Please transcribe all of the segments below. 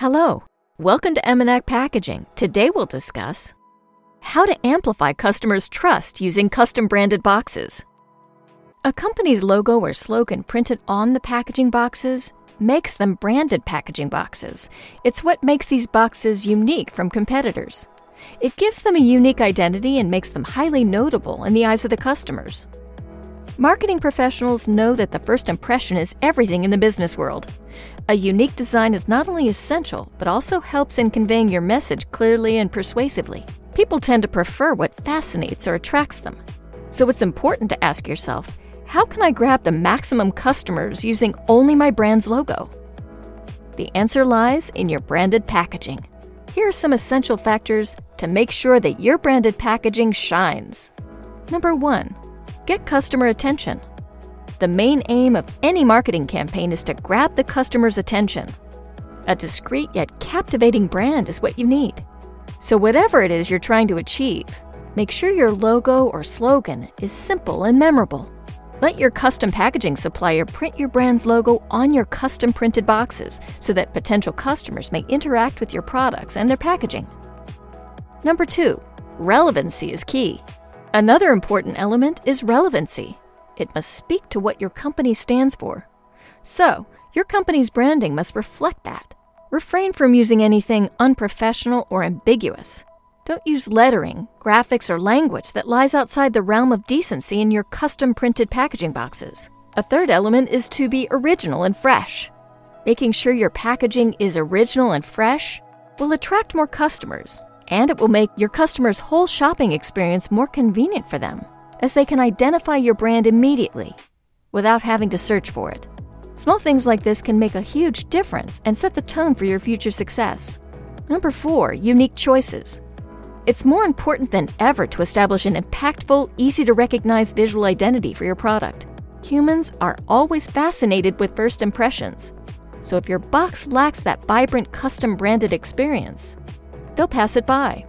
Hello, welcome to Emenac Packaging. Today we'll discuss how to amplify customers' trust using custom branded boxes. A company's logo or slogan printed on the packaging boxes makes them branded packaging boxes. It's what makes these boxes unique from competitors. It gives them a unique identity and makes them highly notable in the eyes of the customers. Marketing professionals know that the first impression is everything in the business world. A unique design is not only essential, but also helps in conveying your message clearly and persuasively. People tend to prefer what fascinates or attracts them. So it's important to ask yourself how can I grab the maximum customers using only my brand's logo? The answer lies in your branded packaging. Here are some essential factors to make sure that your branded packaging shines. Number one, Get customer attention. The main aim of any marketing campaign is to grab the customer's attention. A discreet yet captivating brand is what you need. So, whatever it is you're trying to achieve, make sure your logo or slogan is simple and memorable. Let your custom packaging supplier print your brand's logo on your custom printed boxes so that potential customers may interact with your products and their packaging. Number two, relevancy is key. Another important element is relevancy. It must speak to what your company stands for. So, your company's branding must reflect that. Refrain from using anything unprofessional or ambiguous. Don't use lettering, graphics, or language that lies outside the realm of decency in your custom printed packaging boxes. A third element is to be original and fresh. Making sure your packaging is original and fresh will attract more customers and it will make your customers' whole shopping experience more convenient for them, as they can identify your brand immediately without having to search for it. Small things like this can make a huge difference and set the tone for your future success. Number four, unique choices. It's more important than ever to establish an impactful, easy to recognize visual identity for your product. Humans are always fascinated with first impressions. So if your box lacks that vibrant, custom branded experience, they'll pass it by.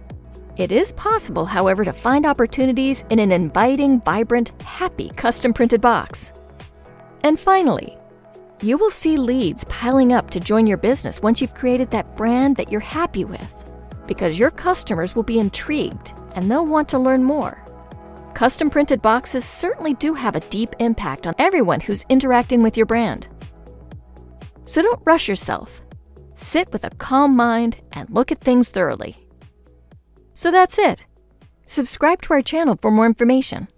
It is possible, however, to find opportunities in an inviting, vibrant, happy custom printed box. And finally, you will see leads piling up to join your business once you've created that brand that you're happy with, because your customers will be intrigued and they'll want to learn more. Custom printed boxes certainly do have a deep impact on everyone who's interacting with your brand. So don't rush yourself sit with a calm mind, and look at things thoroughly. So that's it. Subscribe to our channel for more information.